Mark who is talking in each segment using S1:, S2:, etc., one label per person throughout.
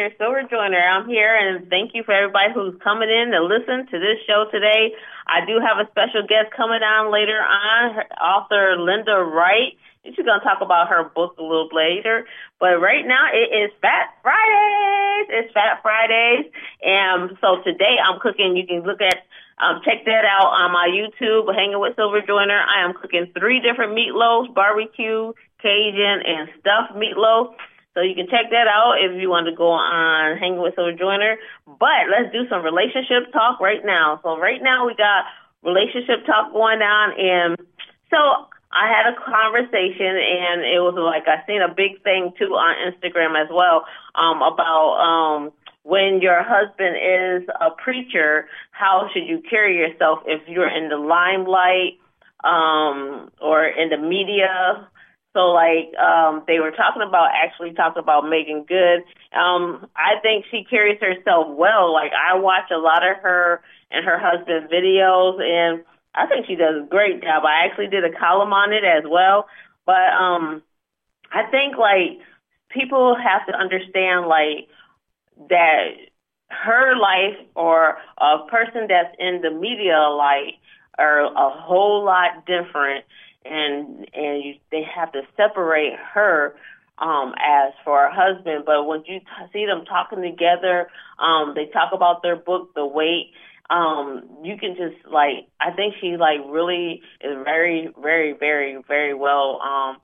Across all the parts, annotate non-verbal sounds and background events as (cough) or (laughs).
S1: Dr. Silver Joyner. I'm here and thank you for everybody who's coming in to listen to this show today. I do have a special guest coming on later on, author Linda Wright. She's going to talk about her book a little later. But right now it is Fat Fridays. It's Fat Fridays. And so today I'm cooking. You can look at um, check that out on my YouTube, Hanging with Silver Joyner. I am cooking three different meatloaves, barbecue, Cajun, and stuffed meatloaf. So you can check that out if you want to go on Hanging with Joyner. But let's do some relationship talk right now. So right now we got relationship talk going on, and so I had a conversation, and it was like I seen a big thing too on Instagram as well um, about um, when your husband is a preacher, how should you carry yourself if you're in the limelight um, or in the media? So like um, they were talking about actually talking about Meagan Good. Um, I think she carries herself well. Like I watch a lot of her and her husband videos, and I think she does a great job. I actually did a column on it as well, but um, I think like people have to understand like that her life or a person that's in the media like are a whole lot different and and you, they have to separate her um as for her husband but when you t- see them talking together um they talk about their book the weight um you can just like i think she like really is very very very very well um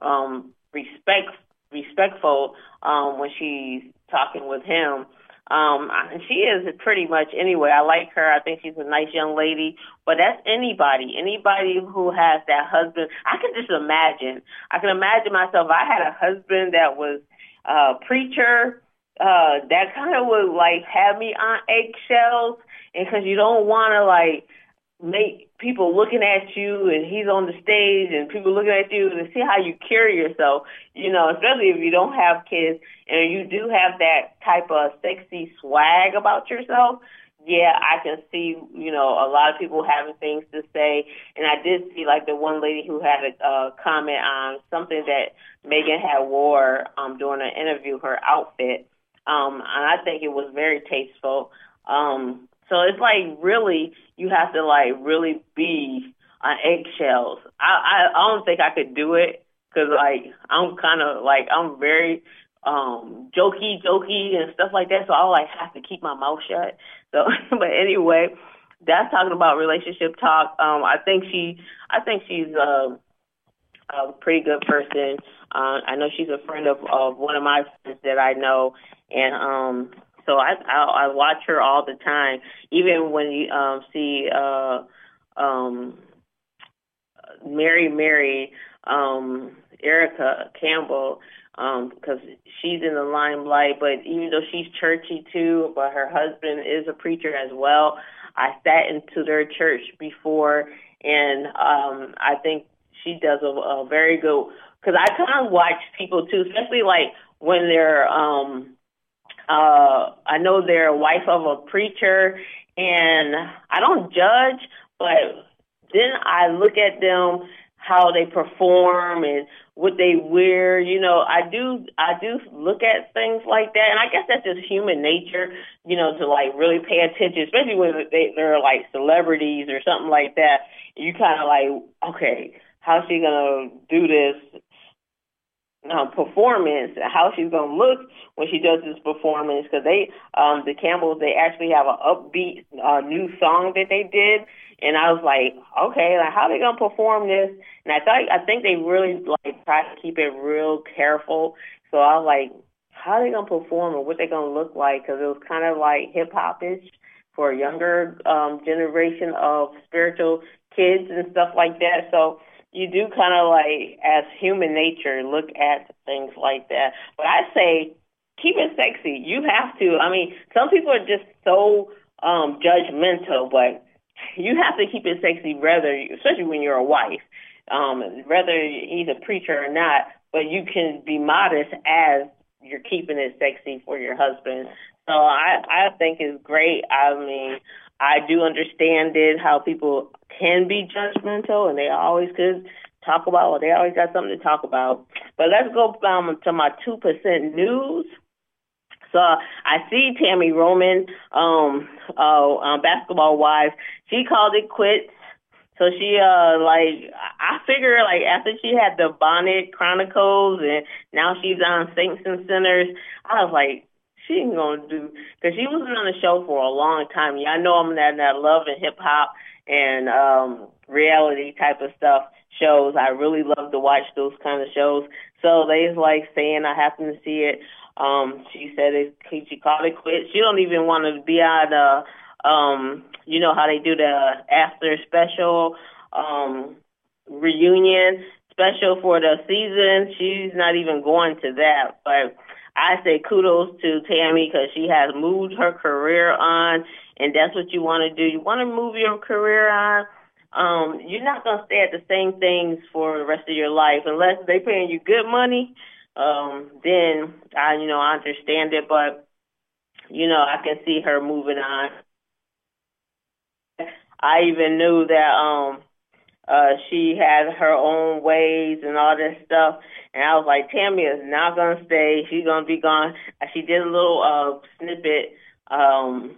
S1: um respect respectful um when she's talking with him. Um, she is pretty much anyway. I like her. I think she's a nice young lady. But that's anybody, anybody who has that husband. I can just imagine. I can imagine myself. I had a husband that was a preacher. Uh, that kind of would like have me on eggshells, and because you don't want to like make people looking at you and he's on the stage and people looking at you to see how you carry yourself, you know, especially if you don't have kids and you do have that type of sexy swag about yourself. Yeah, I can see, you know, a lot of people having things to say. And I did see like the one lady who had a uh, comment on something that Meagan had wore um, during an interview, her outfit. Um, and I think it was very tasteful. Um, so it's like really, you have to like really be on eggshells. I, I, I don't think I could do it because like I'm kind of like I'm very um jokey, jokey and stuff like that. So I like have to keep my mouth shut. (laughs) So, but anyway, that's talking about relationship talk. Um, I think she, I think she's a, a pretty good person. Uh, I know she's a friend of, of one of my friends that I know, and um, so I, I I watch her all the time. Even when you um see uh um Mary Mary um Erica Campbell um because she's in the limelight but even though she's churchy too but her husband is a preacher as well I sat into their church before and um I think she does a, a very good because I kind of watch people too especially like when they're um uh, I know they're wife of a preacher, and I don't judge, but then I look at them how they perform and what they wear. You know, I do I do look at things like that, and I guess that's just human nature. You know, to like really pay attention, especially when they, they're like celebrities or something like that. You kind of like, okay, how's she gonna do this um, performance, how she's gonna look when she does this performance. Because they, um, the Campbells, they actually have an upbeat uh, new song that they did, and I was like, okay, like how are they gonna perform this? And I thought, I think they really like try to keep it real careful. So I was like, how are they gonna perform and what they gonna look like? Because it was kind of like hip hop ish for a younger um, generation of spiritual kids and stuff like that. So you do kind of like, as human nature, look at things like that. But I say, keep it sexy. You have to. I mean, some people are just so um judgmental, but you have to keep it sexy, whether, especially when you're a wife, um, whether he's a preacher or not. But you can be modest as you're keeping it sexy for your husband. So I I think it's great. I mean, I do understand it how people can be judgmental, and they always could talk about. Or they always got something to talk about. But let's go um, to my two percent news. So I see Tami Roman, um, uh, um, basketball wives. She called it quits. So she, uh, like, I figure, like, after she had the Bonnet Chronicles and now she's on Saints and Sinners, I was like, she ain't gonna do, cause she wasn't on the show for a long time. Yeah, I know I'm that, that love and hip hop and, um, reality type of stuff shows. I really love to watch those kind of shows. So they like saying I happen to see it. Um, she said it, she called it quits. She don't even want to be on the, um, you know how they do the after special, um, reunion special for the season. She's not even going to that, but I say kudos to Tami because she has moved her career on, and that's what you want to do. You want to move your career on. Um, you're not gonna stay at the same things for the rest of your life unless they're paying you good money um, then I, you know, I understand it, but you know, I can see her moving on. I even knew that um uh she had her own ways and all this stuff and I was like, Tami is not gonna stay, she's gonna be gone. She did a little uh snippet um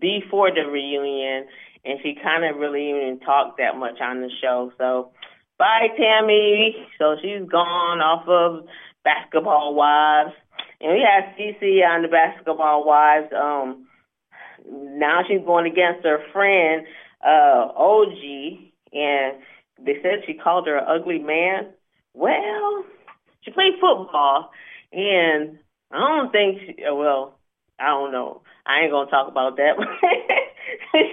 S1: before the reunion and she kinda really even talked that much on the show. So bye Tami. So she's gone off of Basketball Wives. And we had Cece on the Basketball Wives. Um, now she's going against her friend, uh, OG, and they said she called her an ugly man. Well, she played football, and I don't think, she, well, I don't know. I ain't gonna talk about that. (laughs)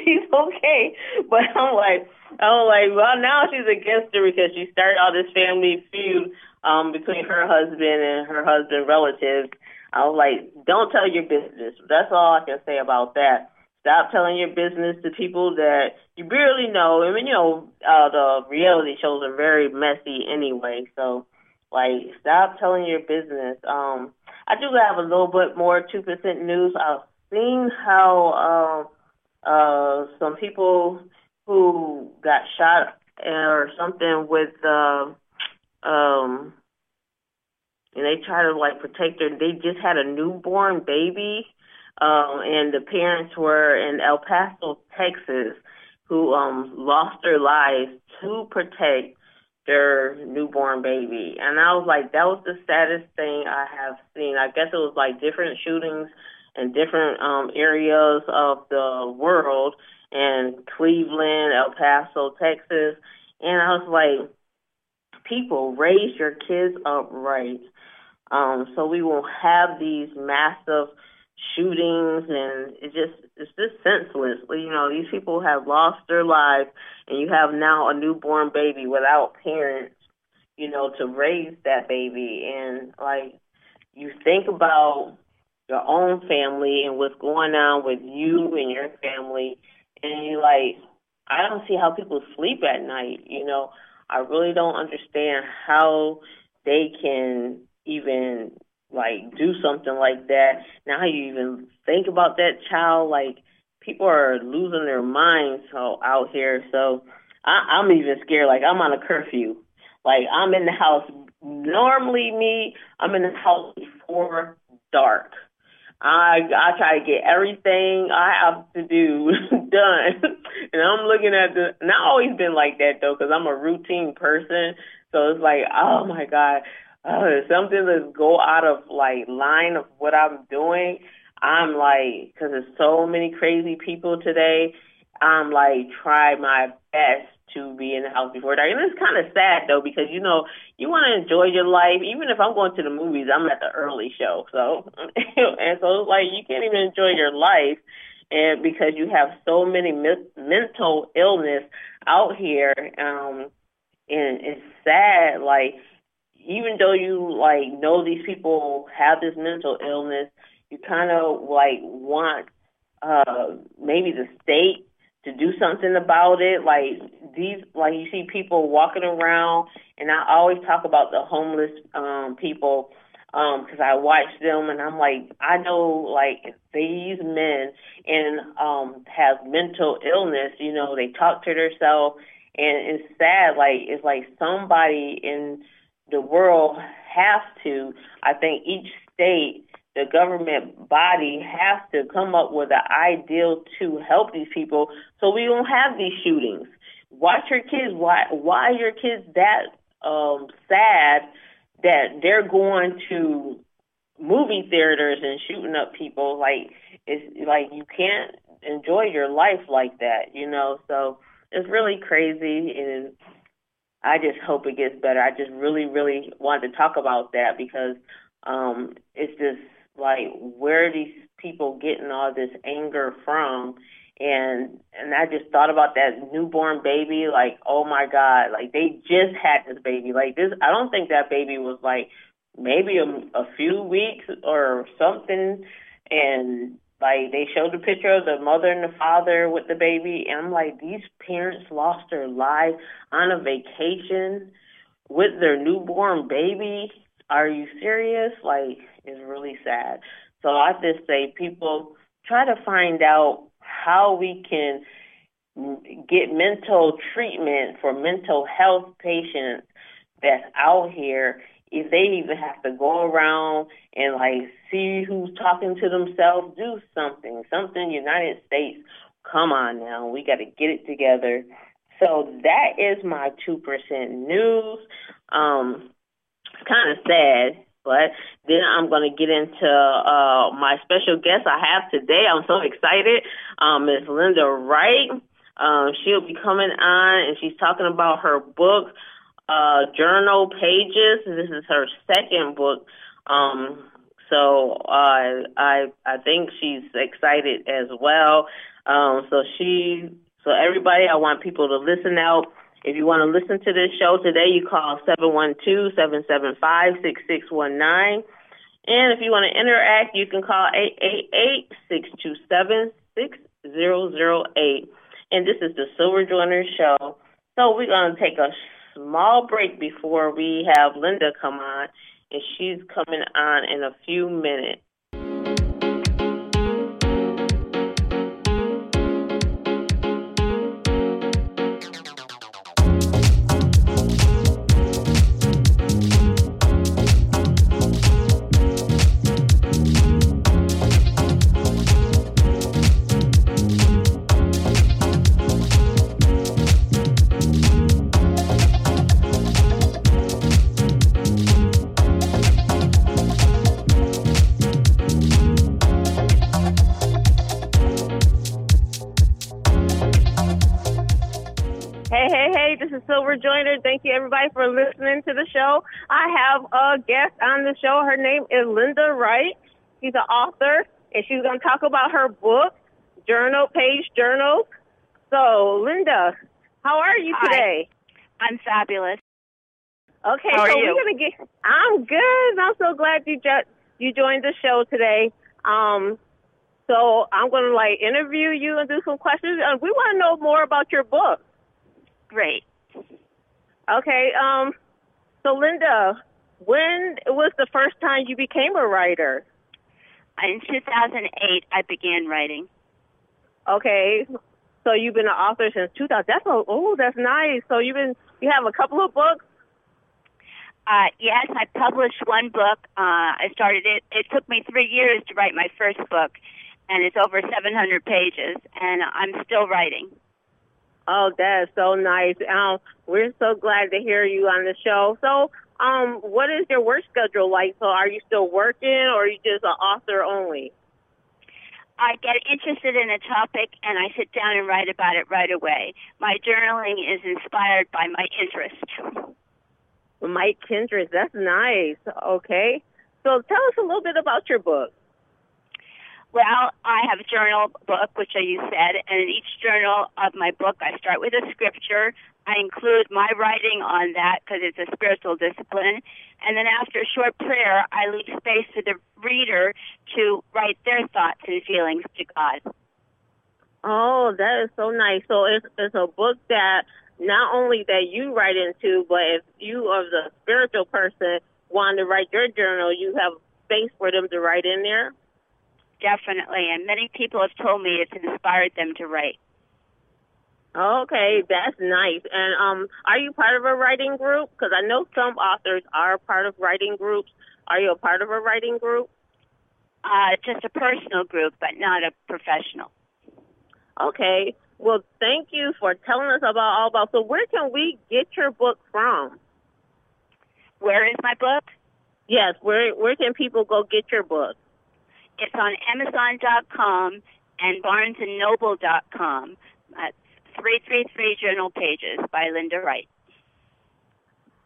S1: she's okay, but I'm like, I'm like, well, now she's against her because she started all this family feud um, between her husband and her husband relatives. I was like, don't tell your business. That's all I can say about that. Stop telling your business to people that you barely know. I mean, you know, uh, the reality shows are very messy anyway. So, like, stop telling your business. Um, I do have a little bit more 2% news. I've seen how uh, uh, some people who got shot or something with uh, um, and they try to like protect her. They just had a newborn baby, um, and the parents were in El Paso, Texas, who um lost their lives to protect their newborn baby. And I was like, that was the saddest thing I have seen. I guess it was like different shootings in different um areas of the world and Cleveland, El Paso, Texas. And I was like, people, raise your kids up right. Um, so we won't have these massive shootings and it just it's just senseless. You know, these people have lost their lives and you have now a newborn baby without parents, you know, to raise that baby and like you think about your own family and what's going on with you and your family and you like I don't see how people sleep at night, you know. I really don't understand how they can even like do something like that. Now you even think about that child, like people are losing their minds out here. So I, I'm even scared. Like I'm on a curfew. Like I'm in the house. Normally me, I'm in the house before dark. I I try to get everything I have to do (laughs) done, (laughs) and I'm looking at the. And I've always been like that though, because I'm a routine person. So it's like, oh my god, uh, something that's go out of like line of what I'm doing. I'm like, because there's so many crazy people today. I'm like, try my best to be in the house before dark. And it's kind of sad though because you know you want to enjoy your life. Even if I'm going to the movies, I'm at the early show. So (laughs) and so it's like you can't even enjoy your life, and because you have so many mi- mental illness out here, um, and it's sad. Like even though you like know these people have this mental illness, you kind of like want uh maybe the state to do something about it. Like these, like you see people walking around, and I always talk about the homeless um, people because um, I watch them, and I'm like, I know like these men and um, have mental illness. You know, they talk to themselves, and it's sad. Like it's like somebody in the world has to. I think each state, the government body has to come up with an ideal to help these people, so we don't have these shootings. Watch your kids. Why? Why are your kids that um, sad that they're going to movie theaters and shooting up people? Like it's like you can't enjoy your life like that, you know. So it's really crazy, and I just hope it gets better. I just really, really wanted to talk about that because um, it's just like where are these people getting all this anger from, and and I just thought about that newborn baby. Like, oh my God, like they just had this baby. Like this, I don't think that baby was like maybe a, a few weeks or something, and like they showed the picture of the mother and the father with the baby, and I'm like, these parents lost their life on a vacation with their newborn baby. Are you serious? Like, it's really sad. So I just say, people try to find out how we can get mental treatment for mental health patients that's out here if they even have to go around and like see who's talking to themselves, do something. Something United States, come on now, we got to get it together. So that is my 2% news. Um, it's kind of sad, but then I'm going to get into uh, my special guest I have today. I'm so excited. Um, Ms. Linda Wright. Um, she'll be coming on and she's talking about her book, uh, journal pages. This is her second book. Um, so uh, I I think she's excited as well. Um, so she so everybody, I want people to listen out. If you want to listen to this show today, you call 712-775-6619. And if you want to interact, you can call 888-627-6008. And this is the Silver Joyner Show. So we're going to take a small break before we have Linda come on, and she's coming on in a few minutes. Silver Joyner. Thank you, everybody, for listening to the show. I have a guest on the show. Her name is Linda Wright. She's an author, and she's going to talk about her book, Journal Page Journals. So, Linda, how are you today?
S2: Hi. I'm fabulous.
S1: Okay,
S2: how
S1: so
S2: we're
S1: gonna get. I'm good. I'm so glad you just you joined the show today. Um, so I'm gonna like interview you and do some questions. And we want to know more about your book.
S2: Great.
S1: Okay. Um. So, Linda, when was the first time you became a writer?
S2: In 2008, I began writing.
S1: Okay. So you've been an author since 2000. That's oh, that's nice. So you've been you have a couple of books.
S2: Uh, yes, I published one book. Uh, I started it. It took me three years to write my first book, and it's over 700 pages, and I'm still writing.
S1: Oh, that's so nice. Um, we're so glad to hear you on the show. So, um, what is your work schedule like? So, are you still working, or are you just an author only?
S2: I get interested in a topic and I sit down and write about it right away. My journaling is inspired by my interest.
S1: My interest, that's nice. Okay. So tell us a little bit about your book.
S2: Well, I have a journal book, which I you said, and in each journal of my book, I start with a scripture. I include my writing on that because it's a spiritual discipline. And then after a short prayer, I leave space for the reader to write their thoughts and feelings to God.
S1: Oh, that is so nice. So it's, it's a book that not only that you write into, but if you are the spiritual person want to write your journal, you have space for them to write in there?
S2: Definitely, and many people have told me it's inspired them to write.
S1: Okay, that's nice. And um, are you part of a writing group? Because I know some authors are part of writing groups. Are you a part of a writing group?
S2: Uh, just a personal group, but not a professional.
S1: Okay. Well, thank you for telling us about all about. So, where can we get your book from?
S2: Where is my book?
S1: Yes. Where Where can people go get your book?
S2: It's on Amazon.com and BarnesandNoble.com. That's 333 Journal Pages by Linda Wright.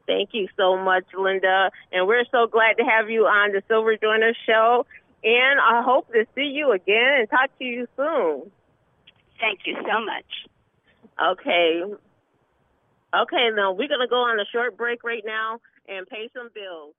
S1: Thank you so much, Linda. And we're so glad to have you on the Silver Joyner Show. And I hope to see you again and talk to you soon.
S2: Thank you so much.
S1: Okay. Okay, now we're going to go on a short break right now and pay some bills.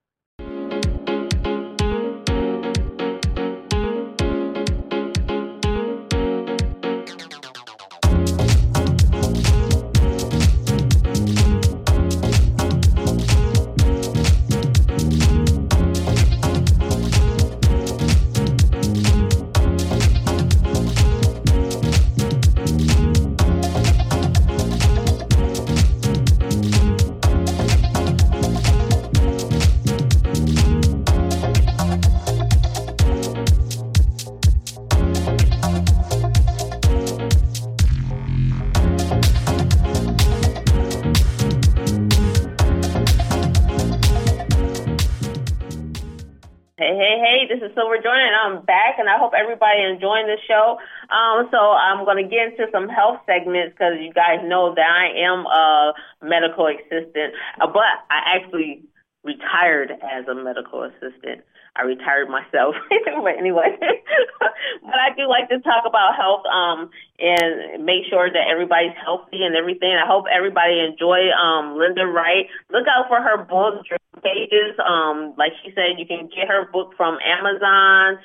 S1: I hope everybody enjoying the show. Um, so I'm going to get into some health segments because you guys know that I am a medical assistant, uh, but I actually retired as a medical assistant. I retired myself. (laughs) but anyway, (laughs) but I do like to talk about health um, and make sure that everybody's healthy and everything. I hope everybody enjoy um, Linda Wright. Look out for her book, Pages. Um, like she said, you can get her book from Amazon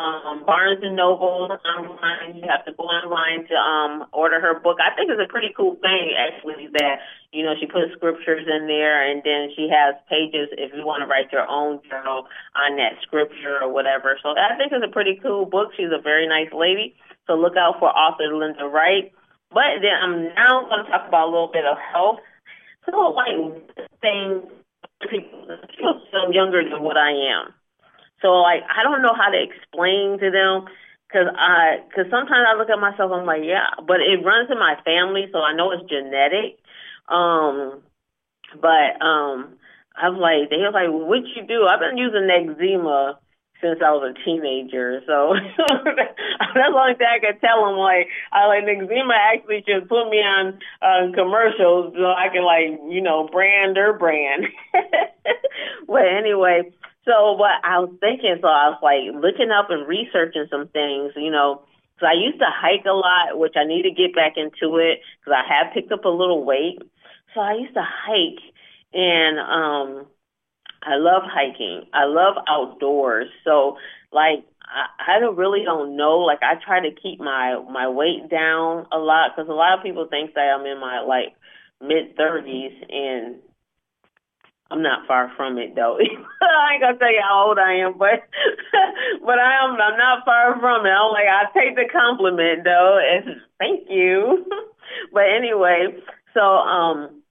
S1: um, Barnes and Noble online. You have to go online to um, order her book. I think it's a pretty cool thing, actually, that you know she puts scriptures in there, and then she has pages if you want to write your own journal on that scripture or whatever. So I think it's a pretty cool book. She's a very nice lady. So look out for author Linda Wright. But then I'm now going to talk about a little bit of health. So like things people so younger than what I am. So like I don't know how to explain to them because I because sometimes I look at myself I'm like yeah, but it runs in my family, so I know it's genetic. Um, but um, I was like they was like what you do? I've been using Noxzema since I was a teenager. So (laughs) that's the only thing I could tell them. Like, I like Noxzema actually should put me on uh, commercials so I can like, you know, brand or brand. (laughs) but anyway, so what I was thinking, so I was like looking up and researching some things, you know, so I used to hike a lot, which I need to get back into it because I have picked up a little weight. So I used to hike and um I love hiking. I love outdoors. So like I, I don't really don't know. Like I try to keep my my weight down a lot because a lot of people think that I'm in my like mid thirties and I'm not far from it though. (laughs) I ain't gonna tell you how old I am, but (laughs) but I am. I'm not far from it. I'm like I take the compliment though, and (laughs) thank you. but anyway, so um,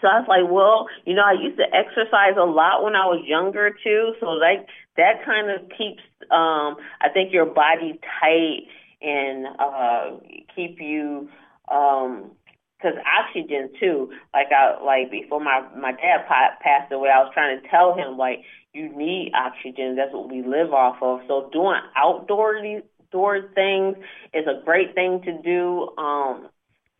S1: so I was like, well, you know, I used to exercise a lot when I was younger too. So like that kind of keeps um, I think your body tight and uh, keep you um because oxygen too. Like I like before my my dad passed away, I was trying to tell him like you need oxygen. That's what we live off of. So doing outdoor outdoor things is a great thing to do. Um,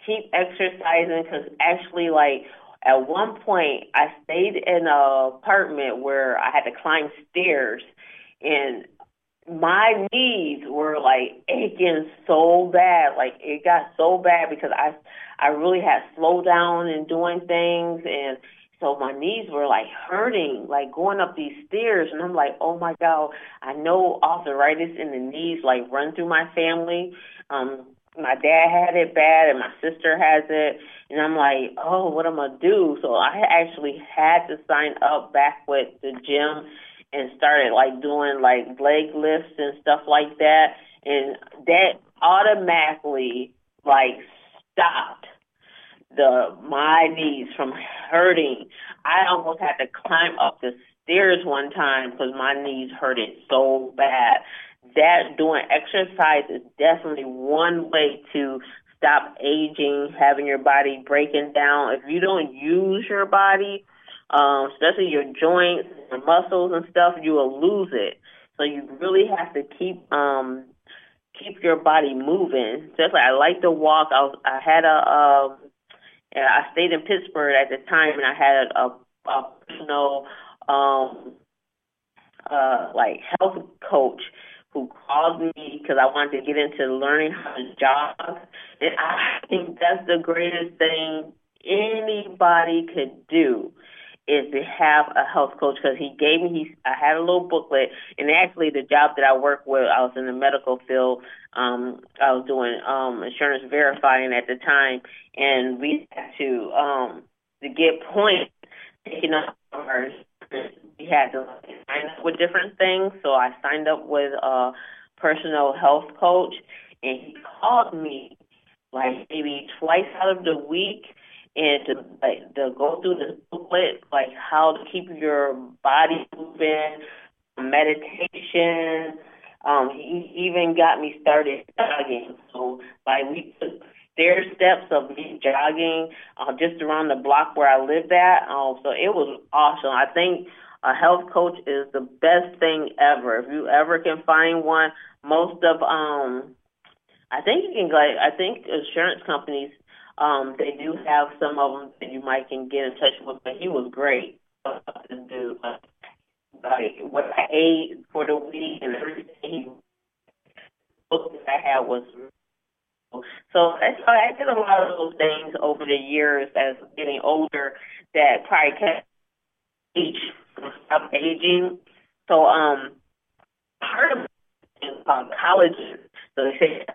S1: keep exercising because actually like at one point I stayed in a apartment where I had to climb stairs and my knees were like aching so bad. Like it got so bad because I I really had slowed down in doing things and so my knees were like hurting, like going up these stairs and I'm like, Oh my God, I know arthritis in the knees like run through my family. Um my dad had it bad and my sister has it and I'm like, Oh, what am I gonna do? So I actually had to sign up back with the gym and started like doing like leg lifts and stuff like that and that automatically like stopped the my knees from hurting. I almost had to climb up the stairs one time because my knees hurted so bad. That doing exercise is definitely one way to stop aging, having your body breaking down. If you don't use your body, um, especially your joints and muscles and stuff, you will lose it. So you really have to keep um keep your body moving. Just like I like to walk. I was, I had a um I stayed in Pittsburgh at the time and I had a, a personal um uh like health coach who called me because I wanted to get into learning how to jog. And I think that's the greatest thing anybody could do is to have a health coach because he gave me he I had a little booklet and actually the job that I work with I was in the medical field um I was doing um insurance verifying at the time and we had to um to get points taken up our we had to sign up with different things. So I signed up with a personal health coach and he called me like maybe twice out of the week and to like to go through the booklet, like how to keep your body moving, meditation. Um, he even got me started jogging. So like we took stair steps of me jogging uh, just around the block where I lived at. Um, so it was awesome. I think a health coach is the best thing ever. If you ever can find one, most of um I think you can like I think insurance companies um, they do have some of them that you might can get in touch with, but he was great. This dude, like what I ate for the week and everything. Book that I had was so I, did a lot of those things over the years as getting older that probably kept age stop aging. So um, part of um, college, so they say,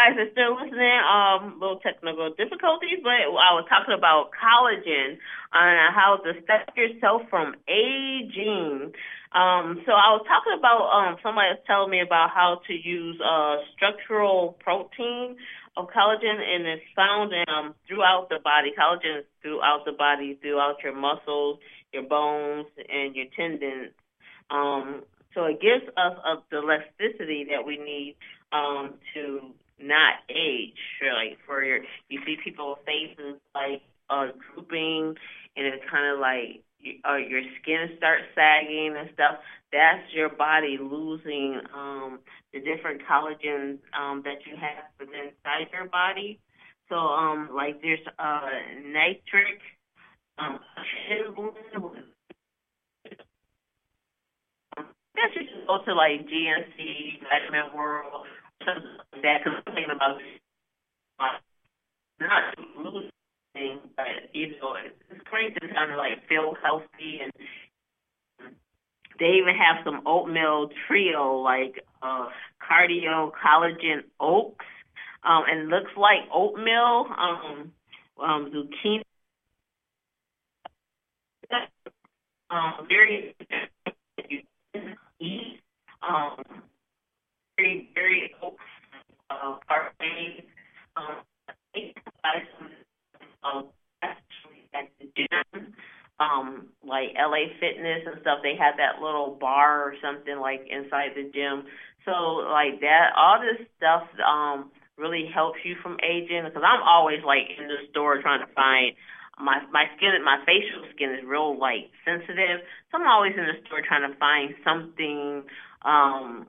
S1: guys are still listening, um, little technical difficulties, but I was talking about collagen and how to stop yourself from aging. Um, so I was talking about um, somebody was telling me about how to use uh, structural protein of collagen, and it's found um, throughout the body. Collagen is throughout the body, throughout your muscles, your bones, and your tendons. Um, so it gives us the elasticity that we need um, to not age. Like for your, you see people's faces like uh, drooping, and it's kind of like uh, your skin starts sagging and stuff. That's your body losing um, the different collagens um, that you have within inside your body. So, um, like there's uh, nitric um, I guess you should go to like GNC, Vitamin World, that I'm about not losing, but you know, it's great to kind of like feel healthy and they even have some oatmeal trio like uh cardio collagen oats um and looks like oatmeal um um zucchini. Um very eat um very very oats uh um um actually at the gym um like LA Fitness and stuff, they have that little bar or something like inside the gym. So like that, all this stuff um really helps you from aging. Because I'm always like in the store trying to find my my skin, my facial skin is real like sensitive. So I'm always in the store trying to find something um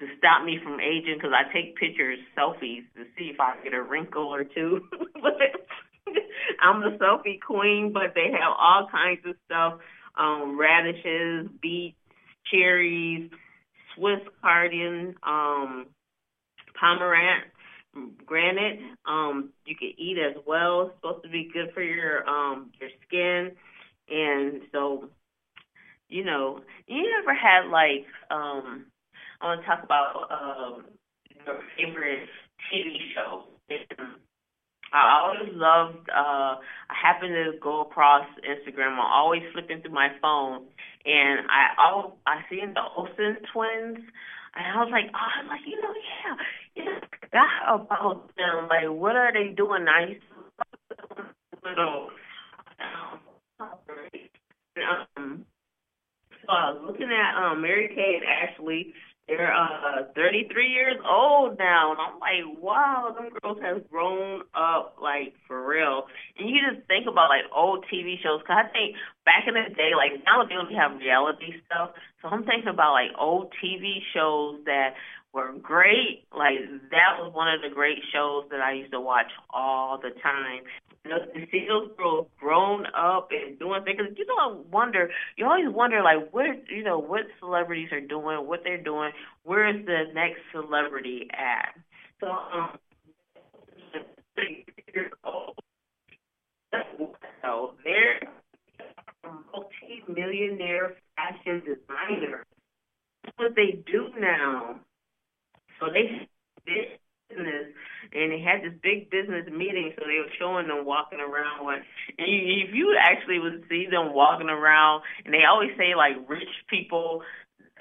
S1: to stop me from aging because I take pictures, selfies to see if I get a wrinkle or two. (laughs) but I'm the selfie queen, but they have all kinds of stuff: um, radishes, beets, cherries, Swiss cardigan, um, pomegranate, granite. Um, you can eat as well. It's supposed to be good for your um your skin, and so you know, you ever had like um I want to talk about um your favorite TV show. I always loved. uh I happened to go across Instagram. I'm always flipping through my phone, and I all I seen the Olsen twins, and I was like, oh, I'm like, you know, yeah, yeah, that about them. Like, what are they doing? Nice little. Um, um, so I was looking at um Mary Kate and Ashley they're uh 33 years old now, and I'm like, wow, them girls have grown up like for real. And you just think about like old TV shows, cause I think back in the day, like now they only have reality stuff. So I'm thinking about like old TV shows that were great. Like that was one of the great shows that I used to watch all the time. You know, to see those girls grown up and doing things. You know, I wonder. You always wonder, like, what you know, what celebrities are doing, what they're doing. Where is the next celebrity at? So, um, so they're a multi-millionaire fashion designers. That's what they do now. So they business and they had this big business meeting so they were showing them walking around and if you actually would see them walking around and they always say like rich people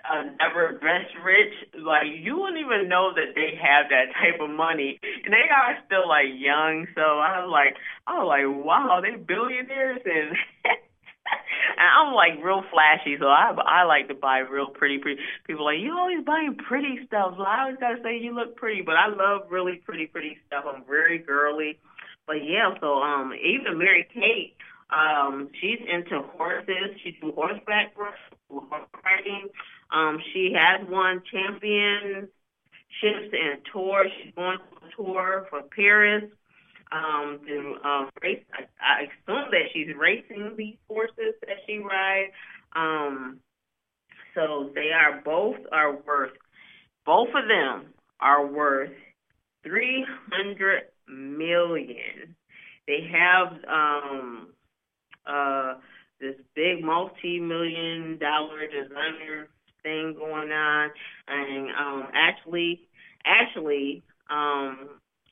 S1: uh, never dress rich, like you wouldn't even know that they have that type of money, and they are still like young. So I was like, was like, wow, they billionaires, and (laughs) and I'm like real flashy, so I I like to buy real pretty, pretty. People like you always buying pretty stuff. So I always gotta say you look pretty, but I love really pretty, pretty stuff. I'm very girly, but yeah. So um, even Mary Kate, um, she's into horses. She do horseback riding. Um, she has won championships and tours. She's going to tour for Paris um, to um, race. I, I assume that she's racing these horses that she rides. Um, so they are both are worth. Both of them are worth three hundred million. They have um, uh, this big multi-million dollar designer thing going on, and um, actually, actually, um,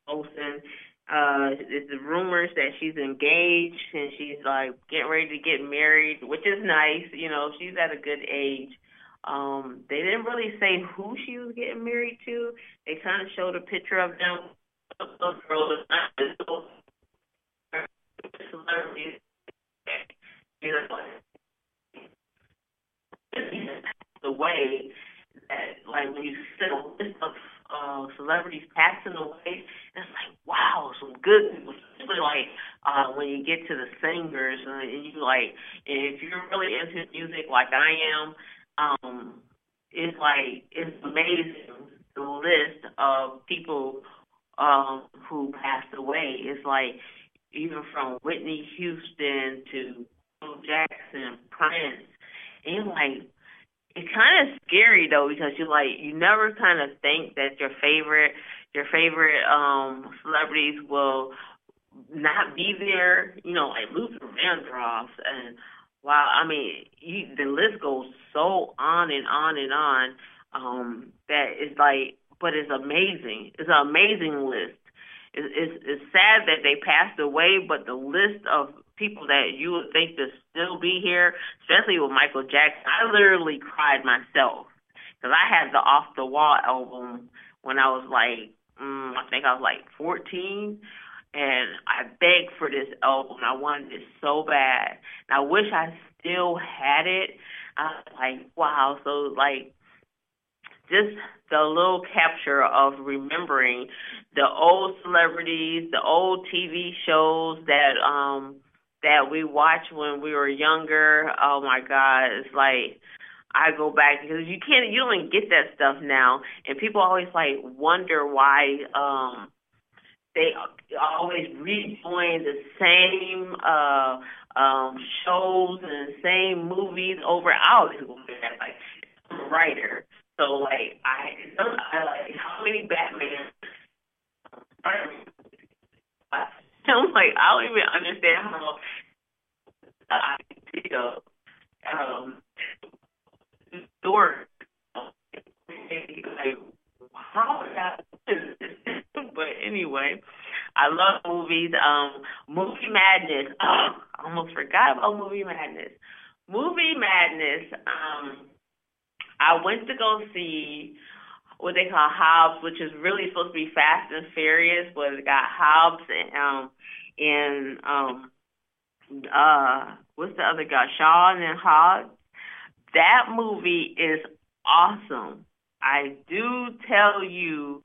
S1: Olsen uh, it's the rumors that she's engaged and she's like getting ready to get married, which is nice. You know, she's at a good age. Um, they didn't really say who she was getting married to. They kind of showed a picture of them. The way that, like, when you sit list of uh, celebrities passing away. And it's like, wow, some good people. Especially like uh, when you get to the singers, uh, and you like, if you're really into music like I am, um, it's like it's amazing the list of people um, who passed away. It's like even from Whitney Houston to Michael Jackson, Prince, and like it's kind of scary though because you like you never kind of think that your favorite your favorite um celebrities will not be there. You know, like Luther Vandross and wow, I mean, you, the list goes so on and on and on. Um, that is like, but it's amazing. It's an amazing list. It's, it's, it's sad that they passed away, but the list of people that you would think to still be here, especially with Michael Jackson, I literally cried myself because I had the Off the Wall album when I was like, mm, I think I was like 14 and I begged for this album. I wanted it so bad. And I wish I still had it. I was like, wow. So like, just the little capture of remembering the old celebrities, the old TV shows that um that we watched when we were younger. Oh my God, it's like I go back because you can't, you don't get that stuff now, and people always like wonder why um they always redoing the same uh um shows and the same movies over. I always go back like I'm a writer, so like I, I like how many Batman. I'm like I don't even understand how I you know um door like how that (laughs) but anyway, I love movies. Um, Movie Madness. Oh, (laughs) I almost forgot about Movie Madness. Movie Madness. Um, I went to go see what they call Hobbs, which is really supposed to be Fast and Furious, but it got Hobbs and um and um uh what's the other guy? Shawn and Hobbs. That movie is awesome. I do tell you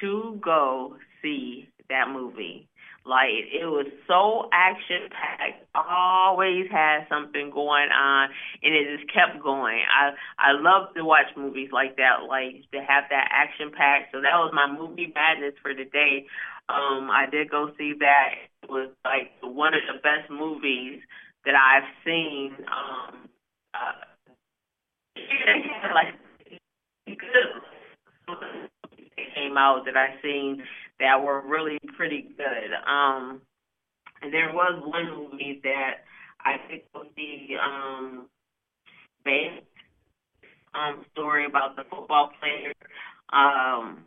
S1: to go see that movie. Like it was so action packed, always had something going on, and it just kept going. I I love to watch movies like that, like to have that action packed. So that was my movie madness for the day. Um, I did go see that. It was like one of the best movies that I've seen. Um, uh, (laughs) like good came out that I seen that were really pretty good. Um, and there was one movie that I think was the um, based um, story about the football player. Um,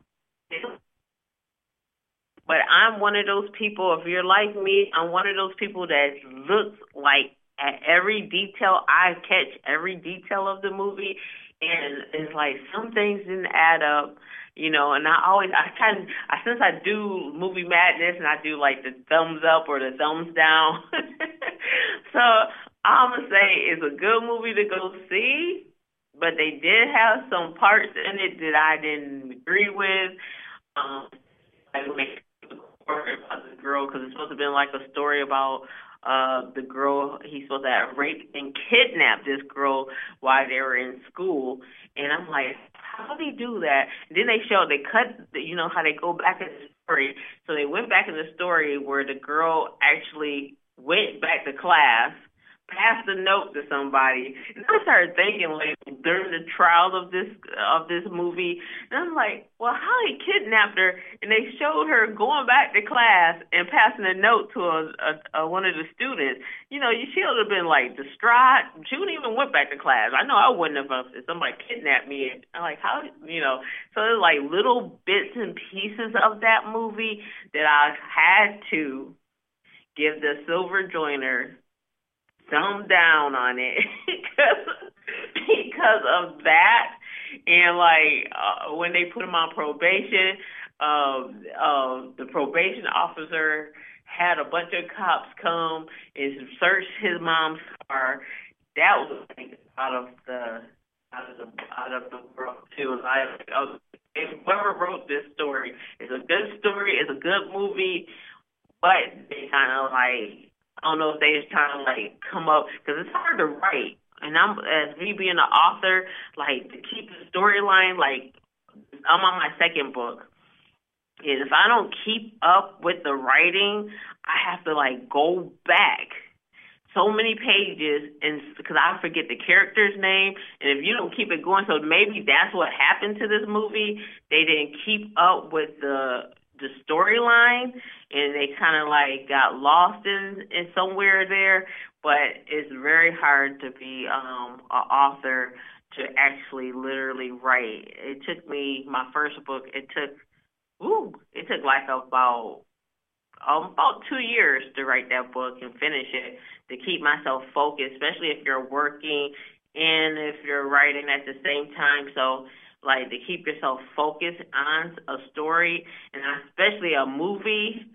S1: but I'm one of those people. If you're like me, I'm one of those people that looks like at every detail. I catch every detail of the movie, and it's like some things didn't add up you know, and I always I kind I since I do movie madness and I do like the thumbs up or the thumbs down. (laughs) so I'm gonna say it's a good movie to go see, but they did have some parts in it that I didn't agree with. Um, like about the girl because it's supposed to been like a story about uh the girl he's supposed to have raped and kidnapped this girl while they were in school and I'm like how they do that? And then they show they cut, you know, how they go back in the story. So they went back in the story where the girl actually went back to class passed a note to somebody. And I started thinking like during the trial of this of this movie, and I'm like, well, how he kidnapped her, and they showed her going back to class and passing a note to a, a, a one of the students. You know, she would have been like distraught. She wouldn't even went back to class. I know I wouldn't have if somebody kidnapped me. And I'm like, how, you know? So there's like little bits and pieces of that movie that I had to give the Silver Joyner thumb down on it (laughs) because because of that. And like uh, when they put him on probation uh, uh, the probation officer had a bunch of cops come and search his mom's car. That was like out of the out of the out of the world too. I, I whoever wrote this story it's a good story it's a good movie but they kind of like I don't know if they just trying to like come up because it's hard to write. And I'm as me being an author, like to keep the storyline. Like I'm on my second book. And if I don't keep up with the writing, I have to like go back so many pages and because I forget the character's name and if you don't keep it going so maybe that's what happened to this movie they didn't keep up with the the storyline and they kind of like got lost in in somewhere there but it's very hard to be um an author to actually literally write it took me my first book it took ooh it took like about um, about two years to write that book and finish it to keep myself focused, especially if you're working and if you're writing at the same time. So, like to keep yourself focused on a story and especially a movie.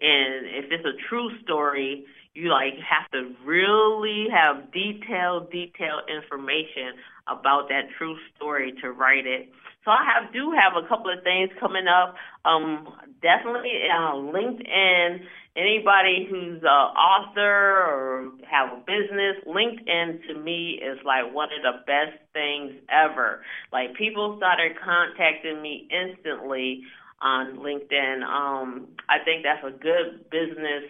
S1: And if it's a true story, you like have to really have detailed, detailed information about that true story to write it. So I have do have a couple of things coming up. Um, definitely uh, LinkedIn. Anybody who's an author or have a business, LinkedIn to me is like one of the best things ever. Like people started contacting me instantly on LinkedIn. Um, I think that's a good business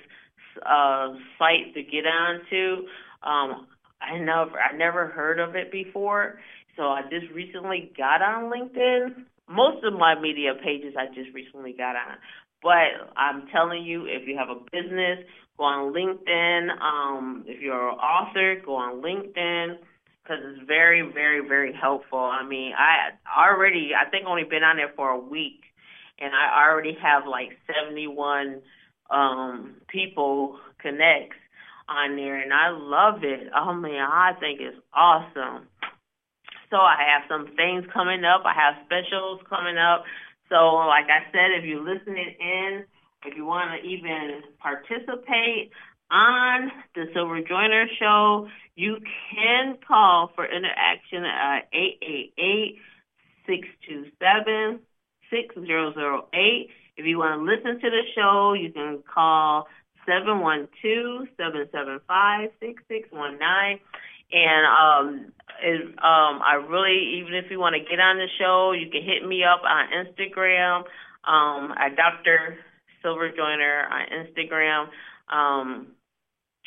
S1: uh, site to get onto. Um, I never I never heard of it before, so I just recently got on LinkedIn. Most of my media pages I just recently got on. But I'm telling you, if you have a business, go on LinkedIn. Um, if you're an author, go on LinkedIn because it's very, very, very helpful. I mean, I already, I think only been on there for a week, and I already have like 71 um, people connects on there, and I love it. Oh man, I think it's awesome. So I have some things coming up. I have specials coming up. So like I said, if you're listening in, if you want to even participate on the Silver Joyner Show, you can call for interaction at 888 627 6008. If you want to listen to the show, you can call 712-775-6619. And um, is, um, I really, even if you want to get on the show, you can hit me up on Instagram um, at Dr. Silver Joyner on Instagram, um,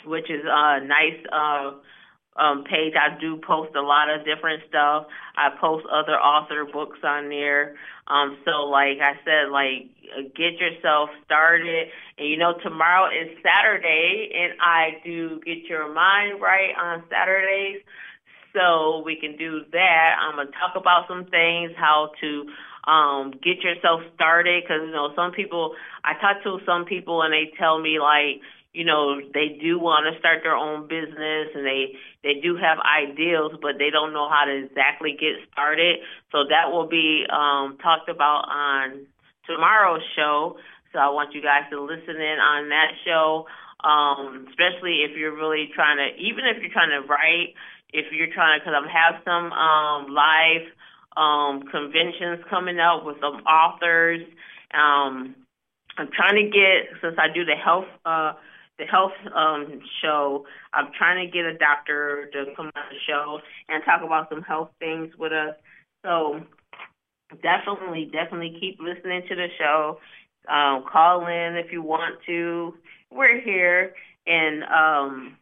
S1: which is a nice uh, um, page. I do post a lot of different stuff. I post other author books on there. Um, so, like I said, like get yourself started. And you know, tomorrow is Saturday, and I do get your mind right on Saturdays. So we can do that. I'm gonna talk about some things, how to um get yourself started because you know some people I talk to some people and they tell me like you know they do want to start their own business and they they do have ideals but they don't know how to exactly get started so that will be um talked about on tomorrow's show. So I want you guys to listen in on that show, um, especially if you're really trying to, even if you're trying to write, if you're trying to, because I have some um, live um, conventions coming up with some authors. Um, I'm trying to get, since I do the health, uh, the health um, show, I'm trying to get a doctor to come on the show and talk about some health things with us. So definitely, definitely keep listening to the show. Um, call in if you want to. We're here, and um,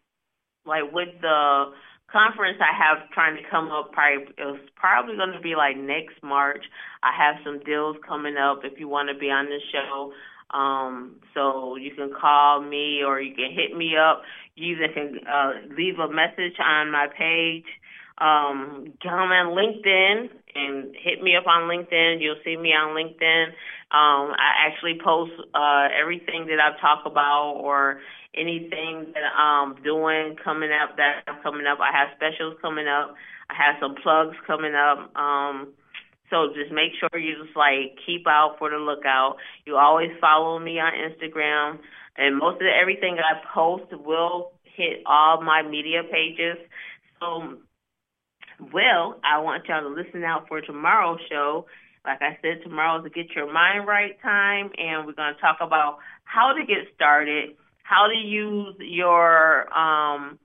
S1: like with the conference I have trying to come up, probably it's probably going to be like next March. I have some deals coming up if you want to be on the show. Um, so you can call me or you can hit me up. You either can uh, leave a message on my page um, come on LinkedIn and hit me up on LinkedIn. You'll see me on LinkedIn. Um, I actually post uh, everything that I've talked about or anything that I'm doing coming up that I'm coming up. I have specials coming up. I have some plugs coming up. Um, so just make sure you just like keep out for the lookout. You always follow me on Instagram, and most of the, everything I post will hit all my media pages. So well, I want y'all to listen out for tomorrow's show. Like I said, tomorrow's a Get Your Mind Right time, and we're going to talk about how to get started, how to use your um,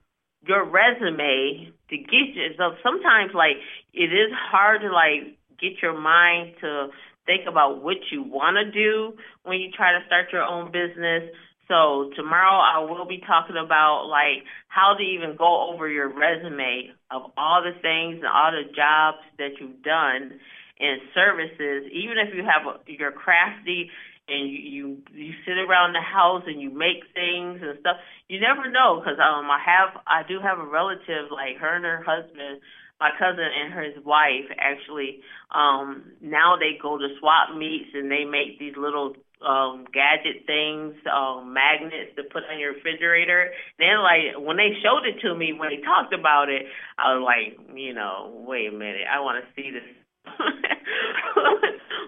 S1: your resume to get yourself. Sometimes, like it is hard to like get your mind to think about what you want to do when you try to start your own business. So tomorrow I will be talking about like how to even go over your resume of all the things and all the jobs that you've done and services, even if you have a, you're crafty and you, you you sit around the house and you make things and stuff. You never know because um I have I do have a relative like her and her husband, my cousin and his wife actually um now they go to swap meets and they make these little um gadget things, um magnets to put on your refrigerator. Then like when they showed it to me when they talked about it, I was like, you know, wait a minute, I want to see this (laughs)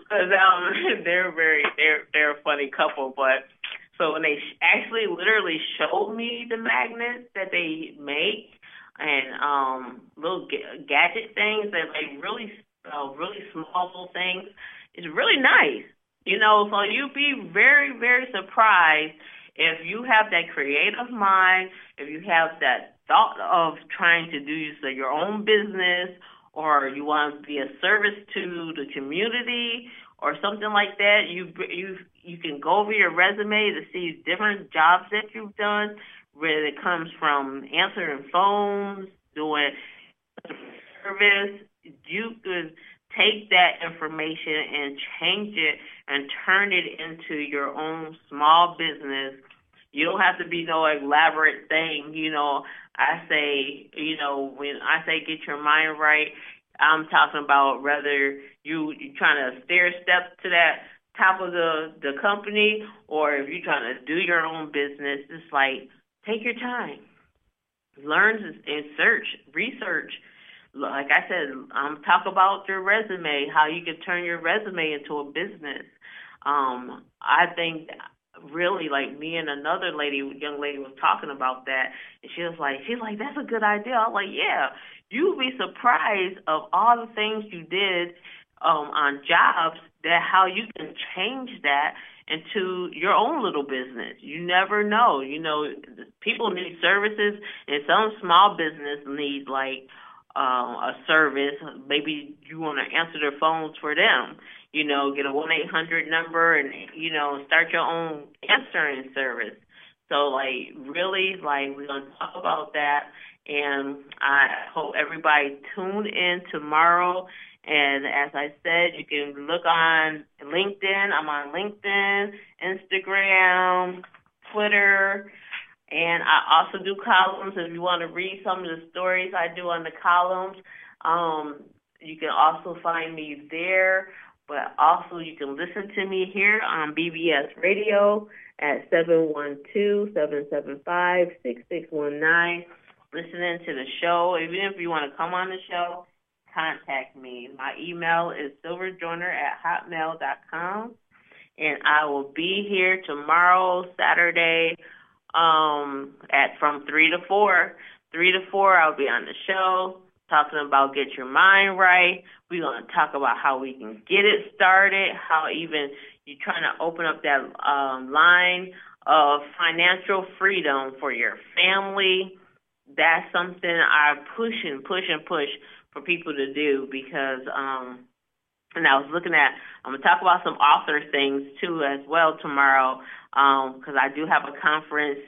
S1: because um, (laughs) they're very they're they're a funny couple. But so when they actually literally showed me the magnets that they make and um little g- gadget things that like really uh, really small little things, it's really nice. You know, so you'd be very very surprised if you have that creative mind, if you have that thought of trying to do your own business or you want to be a service to the community or something like that, you you you can go over your resume to see different jobs that you've done, whether it comes from answering phones, doing service. You could take that information and change it and turn it into your own small business. You don't have to be no elaborate thing, you know. I say, you know, when I say get your mind right, I'm talking about whether you you trying to stair step to that top of the the company or if you're trying to do your own business. It's like take your time, learn and search, research. Like I said, um, talk about your resume, how you can turn your resume into a business. Um, I think really like me and another lady, young lady was talking about that, and she was like, she's like, that's a good idea. I'm like, yeah, you'd be surprised of all the things you did um, on jobs that how you can change that into your own little business. You never know. You know, people need services, and some small business need like uh, a service. Maybe you want to answer their phones for them you know, get a 1-800 number and, you know, start your own answering service. So, like, really, like, we're to talk about that. And I hope everybody tune in tomorrow. And as I said, you can look on LinkedIn. I'm on LinkedIn, Instagram, Twitter, and I also do columns. If you want to read some of the stories I do on the columns, um, you can also find me there but also you can listen to me here on BBS Radio at 712-775-6619. Listening to the show. Even if you want to come on the show, contact me. My email is silverjoyner at hotmail.com. And I will be here tomorrow, Saturday, um, at from 3 to 4. 3 to 4, I'll be on the show talking about get your mind right. We're going to talk about how we can get it started, how even you're trying to open up that um, line of financial freedom for your family. That's something I push and push and push for people to do because, um, and I was looking at, I'm to talk about some author things too as well tomorrow because um, I do have a conference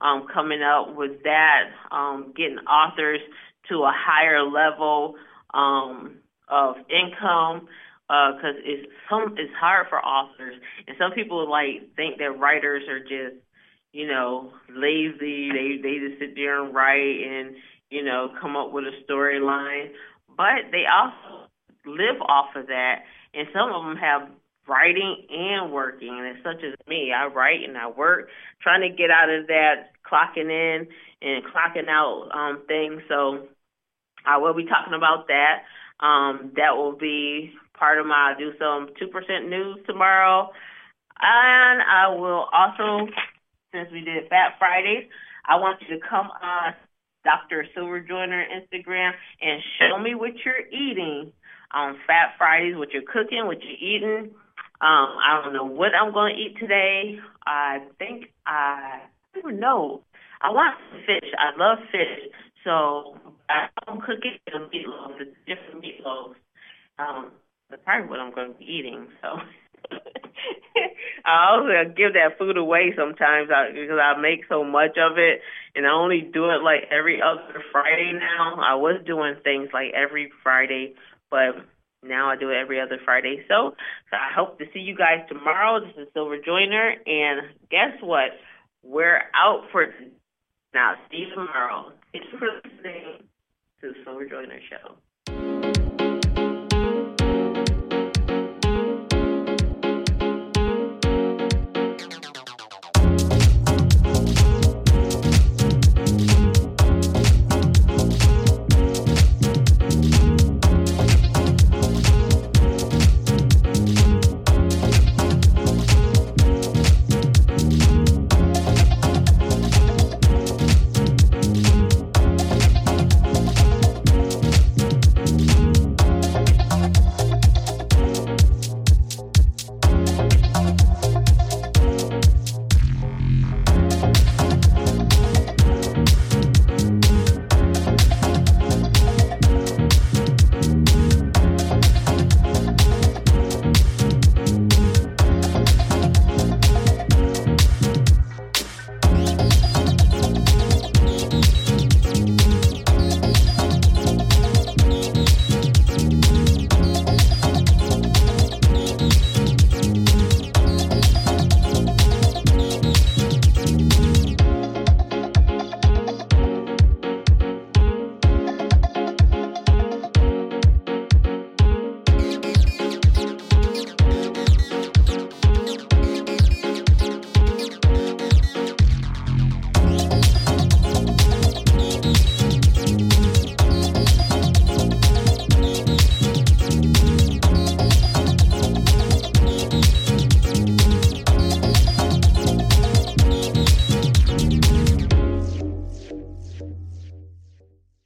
S1: um, coming up with that, um, getting authors to a higher level um, of income because uh, it's some it's hard for authors. And some people like think that writers are just you know lazy. They they just sit there and write and you know come up with a storyline but they also live off of that and some of them have writing and working and such as me i write and i work trying to get out of that clocking in and clocking out um thing so I will be talking about that. Um, that will be part of my I'll do some 2% news tomorrow. And I will also, since we did Fat Fridays, I want you to come on Dr. Silver Joyner Instagram and show me what you're eating on Fat Fridays, what you're cooking, what you're eating. Um, I don't know what I'm going to eat today. I think I, I don't know. I want fish. I love fish. So I don't cook it in meatloaf. It's different meatloaves. Um, that's probably what I'm going to be eating. So (laughs) I also give that food away sometimes because I make so much of it, and I only do it like every other Friday now. I was doing things like every Friday, but now I do it every other Friday. So, so I hope to see you guys tomorrow. This is Silver Joyner, and guess what? We're out for now. See you tomorrow. Thanks for listening to the Silver Joyner Show.